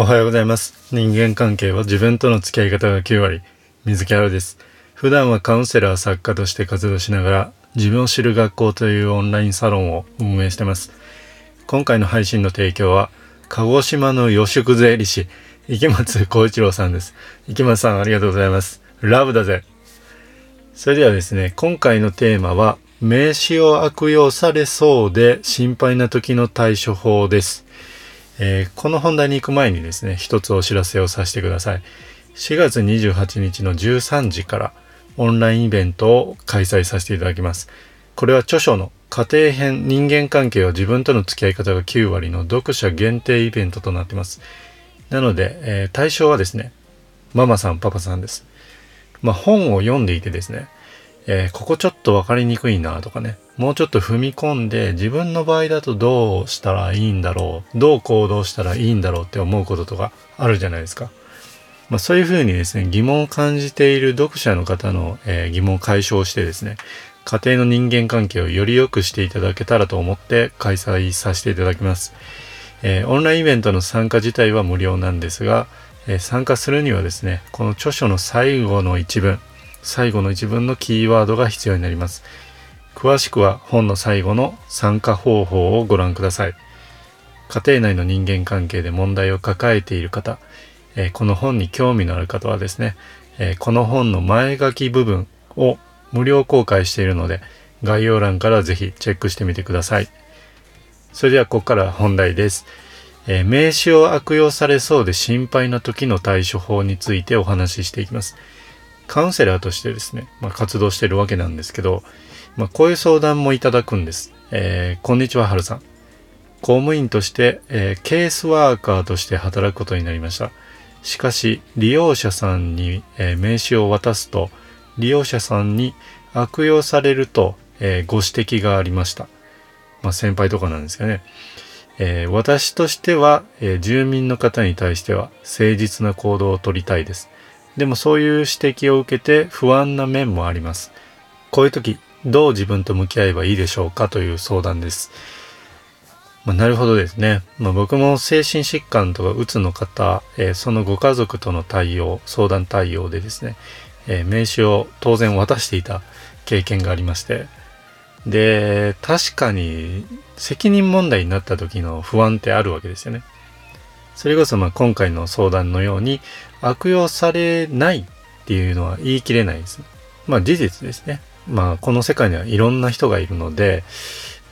おはようございます。人間関係は自分との付き合い方が9割。水木原です。普段はカウンセラー作家として活動しながら、自分を知る学校というオンラインサロンを運営してます。今回の配信の提供は、鹿児島の予宿税理士、池松光一郎さんです。池松さんありがとうございます。ラブだぜ。それではですね、今回のテーマは、名詞を悪用されそうで心配な時の対処法です。えーこの本題に行く前にですね、一つお知らせをさせてください。4月28日の13時からオンラインイベントを開催させていただきます。これは著書の家庭編人間関係は自分との付き合い方が9割の読者限定イベントとなっています。なので、えー対象はですね、ママさん、パパさんです。まあ本を読んでいてですね、えーここちょっと分かりにくいなとかね、もうちょっと踏み込んで自分の場合だとどうしたらいいんだろう、どう行動したらいいんだろうって思うこととかあるじゃないですか。まあそういうふうにですね、疑問を感じている読者の方の、えー疑問を解消してですね、家庭の人間関係をより良くしていただけたらと思って開催させていただきます。えーオンラインイベントの参加自体は無料なんですが、えー参加するにはですね、この著書の最後の一文、最後の一文のキーワードが必要になります。詳しくは本の最後の参加方法をご覧ください。家庭内の人間関係で問題を抱えている方、えこの本に興味のある方はですね、えこの本の前書き部分を無料公開しているので、概要欄からぜひチェックしてみてください。それではここから本題です。え名詞を悪用されそうで心配な時の対処法についてお話ししていきます。カウンセラーとしてですね、まあ、活動してるわけなんですけど、まあ、こういう相談もいただくんです。えーこんにちは、はるさん。公務員として、えーケースワーカーとして働くことになりました。しかし、利用者さんに、えー名刺を渡すと、利用者さんに悪用されると、えーご指摘がありました。まあ、先輩とかなんですよね。えー私としては、えー住民の方に対しては誠実な行動をとりたいです。でもそういう指摘を受けて不安な面もあります。こういう時、どう自分と向き合えばいいでしょうかという相談です。まあ、なるほどですね。まあ、僕も精神疾患とかうつの方、えーそのご家族との対応、相談対応でですね、えー名刺を当然渡していた経験がありまして、で、確かに責任問題になった時の不安ってあるわけですよね。それこそまあ今回の相談のように悪用されないっていうのは言い切れないです。まあ事実ですね。まあこの世界にはいろんな人がいるので、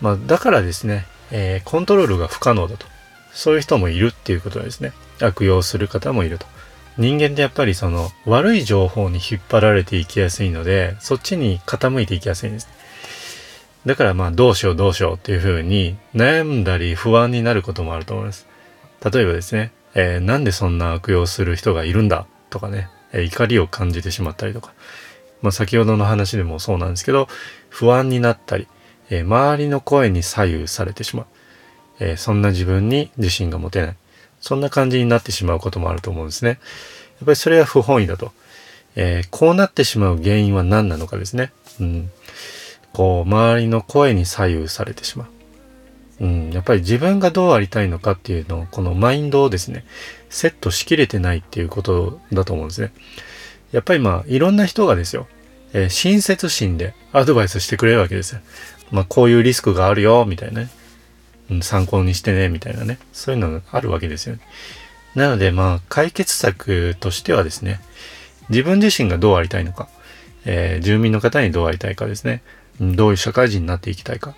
まあだからですね、えーコントロールが不可能だと。そういう人もいるっていうことですね。悪用する方もいると。人間ってやっぱりその悪い情報に引っ張られていきやすいので、そっちに傾いていきやすいんです。だからまあどうしようどうしようっていうふうに悩んだり不安になることもあると思います。例えばですね、えーなんでそんな悪用する人がいるんだとかね、えー怒りを感じてしまったりとか、まあ先ほどの話でもそうなんですけど、不安になったり、えー周りの声に左右されてしまう。えーそんな自分に自信が持てない。そんな感じになってしまうこともあると思うんですね。やっぱりそれは不本意だと。えーこうなってしまう原因は何なのかですね。うん。こう、周りの声に左右されてしまう。うん、やっぱり自分がどうありたいのかっていうのを、このマインドをですね、セットしきれてないっていうことだと思うんですね。やっぱりまあ、いろんな人がですよ、えー親切心でアドバイスしてくれるわけですよ。まあ、こういうリスクがあるよ、みたいなね。うん、参考にしてね、みたいなね。そういうのがあるわけですよね。なのでまあ、解決策としてはですね、自分自身がどうありたいのか、えー住民の方にどうありたいかですね、どういう社会人になっていきたいか。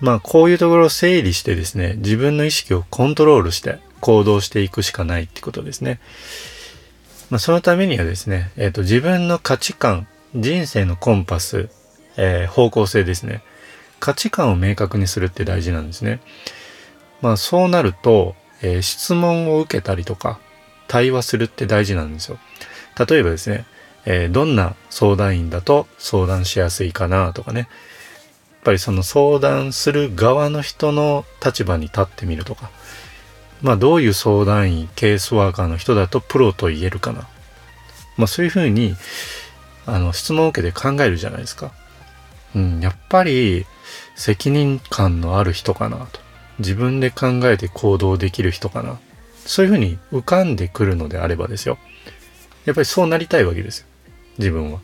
まあ、こういうところを整理してですね、自分の意識をコントロールして行動していくしかないってことですね。まあ、そのためにはですね、えっ、と、自分の価値観、人生のコンパス、えー方向性ですね。価値観を明確にするって大事なんですね。まあ、そうなると、えー質問を受けたりとか、対話するって大事なんですよ。例えばですね、えーどんな相談員だと相談しやすいかなとかね。やっぱりその相談する側の人の立場に立ってみるとか。まあどういう相談員、ケースワーカーの人だとプロと言えるかな。まあそういうふうに、あの、質問を受けて考えるじゃないですか。うん、やっぱり責任感のある人かなと。自分で考えて行動できる人かな。そういうふうに浮かんでくるのであればですよ。やっぱりそうなりたいわけですよ。自分は。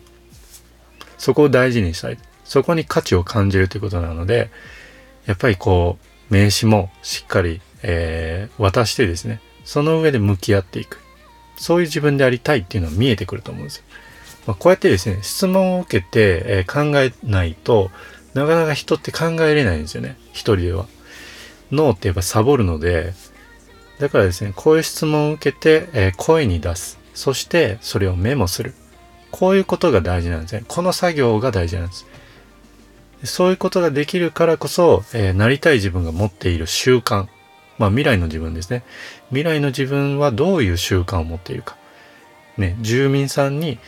そこを大事にしたい。そこに価値を感じるということなので、やっぱりこう、名刺もしっかり、えー、渡してですね、その上で向き合っていく。そういう自分でありたいっていうのは見えてくると思うんですよ。まあ、こうやってですね、質問を受けて、えー、考えないとなかなか人って考えれないんですよね。一人では。脳ってやっぱサボるので、だからですね、こういう質問を受けて、えー、声に出す。そしてそれをメモする。こういうことが大事なんですね。この作業が大事なんです。そういうことができるからこそ、えー、なりたい自分が持っている習慣。まあ未来の自分ですね。未来の自分はどういう習慣を持っているか。ね、住民さんに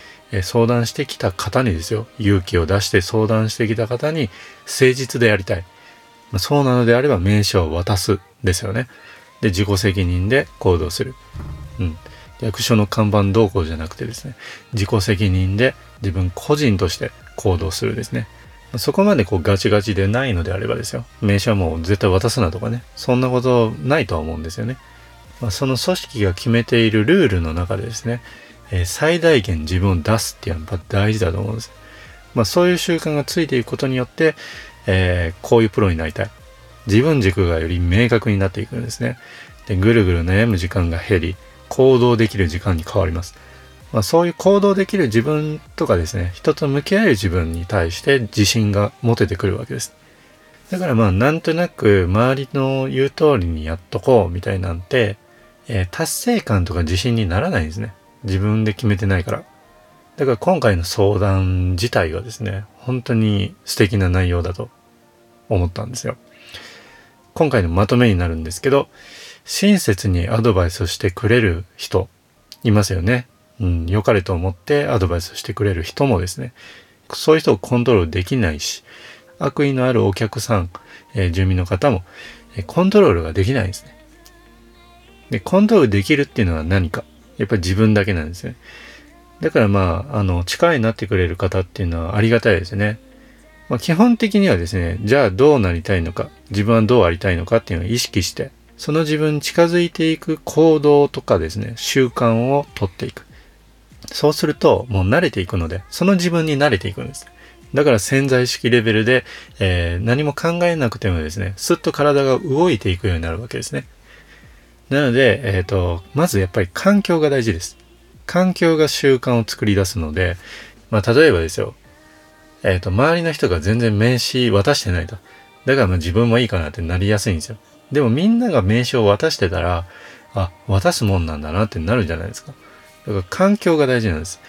相談してきた方にですよ。勇気を出して相談してきた方に誠実でやりたい。そうなのであれば名刺を渡すですよね。で、自己責任で行動する。うん。役所の看板動向じゃなくてですね、自己責任で自分個人として行動するですね。そこまでこうガチガチでないのであればですよ。名刺はもう絶対渡すなとかね。そんなことないとは思うんですよね。まあ、その組織が決めているルールの中でですね、えー、最大限自分を出すっていうのは大事だと思うんです。まあそういう習慣がついていくことによって、えー、こういうプロになりたい。自分軸がより明確になっていくんですね。で、ぐるぐる悩む時間が減り、行動できる時間に変わります。まあ、そういう行動できる自分とかですね、人と向き合える自分に対して自信が持ててくるわけです。だからまあなんとなく周りの言う通りにやっとこうみたいなんて、えー、達成感とか自信にならないんですね。自分で決めてないから。だから今回の相談自体がですね、本当に素敵な内容だと思ったんですよ。今回のまとめになるんですけど、親切にアドバイスをしてくれる人、いますよね。うん、良かれと思ってアドバイスしてくれる人もですね、そういう人をコントロールできないし、悪意のあるお客さん、えー、住民の方も、え、コントロールができないんですね。で、コントロールできるっていうのは何かやっぱり自分だけなんですね。だからまあ、あの、力になってくれる方っていうのはありがたいですね。まあ、基本的にはですね、じゃあどうなりたいのか、自分はどうありたいのかっていうのを意識して、その自分に近づいていく行動とかですね、習慣をとっていく。そうすると、もう慣れていくので、その自分に慣れていくんです。だから潜在意識レベルで、えー、何も考えなくてもですね、すっと体が動いていくようになるわけですね。なので、えっ、ー、と、まずやっぱり環境が大事です。環境が習慣を作り出すので、まあ、例えばですよ、えっ、ー、と、周りの人が全然名刺渡してないと。だからまあ自分もいいかなってなりやすいんですよ。でもみんなが名刺を渡してたら、あ、渡すもんなんだなってなるじゃないですか。だから環境が大事なんです。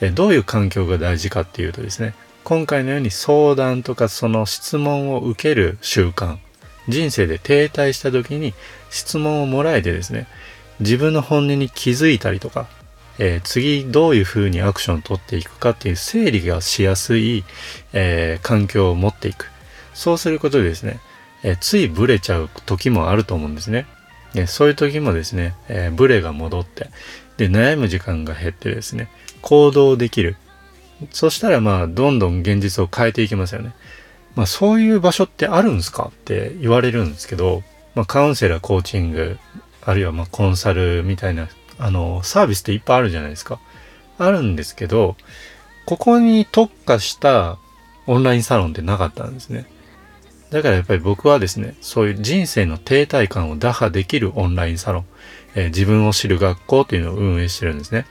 えどういう環境が大事かっていうとですね、今回のように相談とかその質問を受ける習慣、人生で停滞した時に質問をもらえてですね、自分の本音に気づいたりとか、えー、次どういうふうにアクションを取っていくかっていう整理がしやすい、えー、環境を持っていく。そうすることでですね、えー、ついブレちゃう時もあると思うんですね。でそういう時もですね、えブレが戻って、で、悩む時間が減ってですね、行動できる。そしたらまあ、どんどん現実を変えていきますよね。まあ、そういう場所ってあるんですかって言われるんですけど、まあ、カウンセラー、コーチング、あるいはまコンサルみたいな、あの、サービスっていっぱいあるじゃないですか。あるんですけど、ここに特化したオンラインサロンってなかったんですね。だからやっぱり僕はですね、そういう人生の停滞感を打破できるオンラインサロン、えー、自分を知る学校というのを運営してるんですね。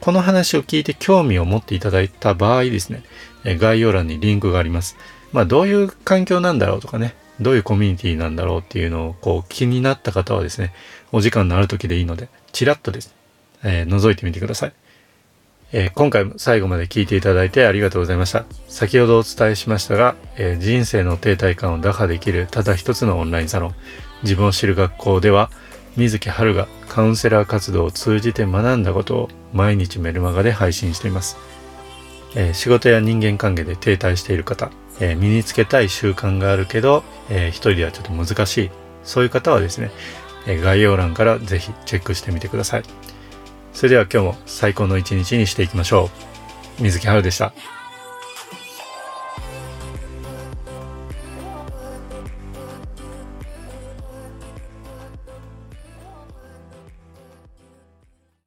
この話を聞いて興味を持っていただいた場合ですね、え概要欄にリンクがあります。まあどういう環境なんだろうとかね、どういうコミュニティなんだろうっていうのをこう気になった方はですね、お時間のある時でいいので、ちらっとですね、えー、覗いてみてください。えー、今回も最後まで聞いていただいてありがとうございました。先ほどお伝えしましたが、えー、人生の停滞感を打破できるただ一つのオンラインサロン、自分を知る学校では、水木春がカウンセラー活動を通じて学んだことを毎日メルマガで配信しています。え、仕事や人間関係で停滞している方、えー、身につけたい習慣があるけど、えー、一人ではちょっと難しい。そういう方はですね、え概要欄からぜひチェックしてみてください。それでは今日も最高の一日にしていきましょう。水木春でした。